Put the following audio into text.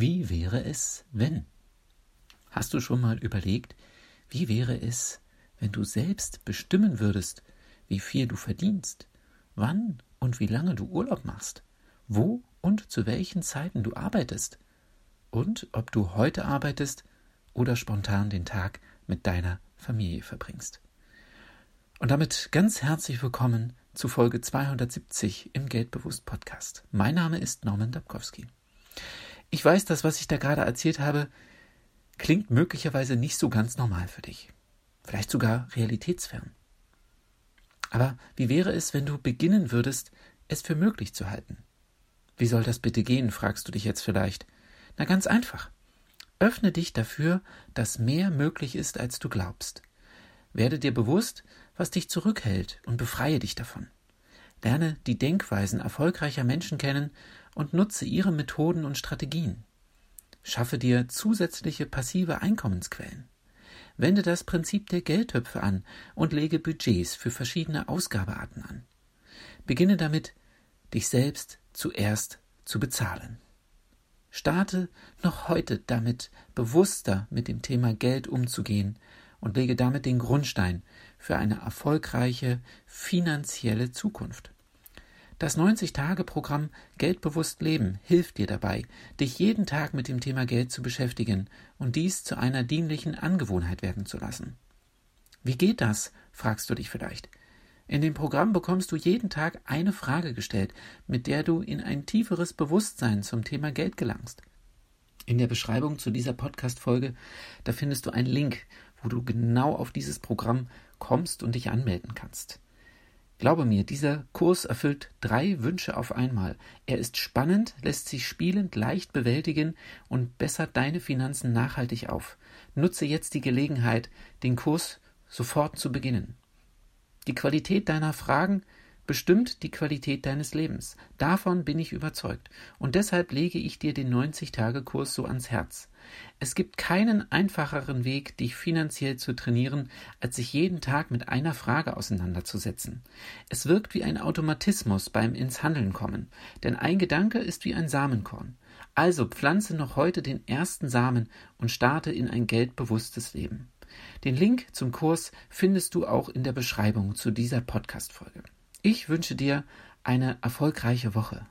Wie wäre es, wenn? Hast du schon mal überlegt, wie wäre es, wenn du selbst bestimmen würdest, wie viel du verdienst, wann und wie lange du Urlaub machst, wo und zu welchen Zeiten du arbeitest und ob du heute arbeitest oder spontan den Tag mit deiner Familie verbringst. Und damit ganz herzlich willkommen zu Folge 270 im Geldbewusst Podcast. Mein Name ist Norman Dabkowski. Ich weiß, dass was ich da gerade erzählt habe, klingt möglicherweise nicht so ganz normal für dich. Vielleicht sogar realitätsfern. Aber wie wäre es, wenn du beginnen würdest, es für möglich zu halten? Wie soll das bitte gehen, fragst du dich jetzt vielleicht. Na ganz einfach. Öffne dich dafür, dass mehr möglich ist, als du glaubst. Werde dir bewusst, was dich zurückhält und befreie dich davon. Lerne die Denkweisen erfolgreicher Menschen kennen und nutze ihre Methoden und Strategien. Schaffe dir zusätzliche passive Einkommensquellen. Wende das Prinzip der Geldtöpfe an und lege Budgets für verschiedene Ausgabearten an. Beginne damit, dich selbst zuerst zu bezahlen. Starte noch heute damit, bewusster mit dem Thema Geld umzugehen und lege damit den Grundstein für eine erfolgreiche finanzielle Zukunft. Das 90-Tage-Programm Geldbewusst Leben hilft dir dabei, dich jeden Tag mit dem Thema Geld zu beschäftigen und dies zu einer dienlichen Angewohnheit werden zu lassen. Wie geht das? fragst du dich vielleicht. In dem Programm bekommst du jeden Tag eine Frage gestellt, mit der du in ein tieferes Bewusstsein zum Thema Geld gelangst. In der Beschreibung zu dieser Podcast-Folge, da findest du einen Link, wo du genau auf dieses Programm kommst und dich anmelden kannst. Glaube mir, dieser Kurs erfüllt drei Wünsche auf einmal. Er ist spannend, lässt sich spielend leicht bewältigen und bessert deine Finanzen nachhaltig auf. Nutze jetzt die Gelegenheit, den Kurs sofort zu beginnen. Die Qualität deiner Fragen bestimmt die Qualität deines Lebens. Davon bin ich überzeugt. Und deshalb lege ich dir den 90-Tage-Kurs so ans Herz. Es gibt keinen einfacheren Weg, dich finanziell zu trainieren, als sich jeden Tag mit einer Frage auseinanderzusetzen. Es wirkt wie ein Automatismus beim ins Handeln kommen, denn ein Gedanke ist wie ein Samenkorn. Also pflanze noch heute den ersten Samen und starte in ein geldbewusstes Leben. Den Link zum Kurs findest du auch in der Beschreibung zu dieser Podcast-Folge. Ich wünsche dir eine erfolgreiche Woche.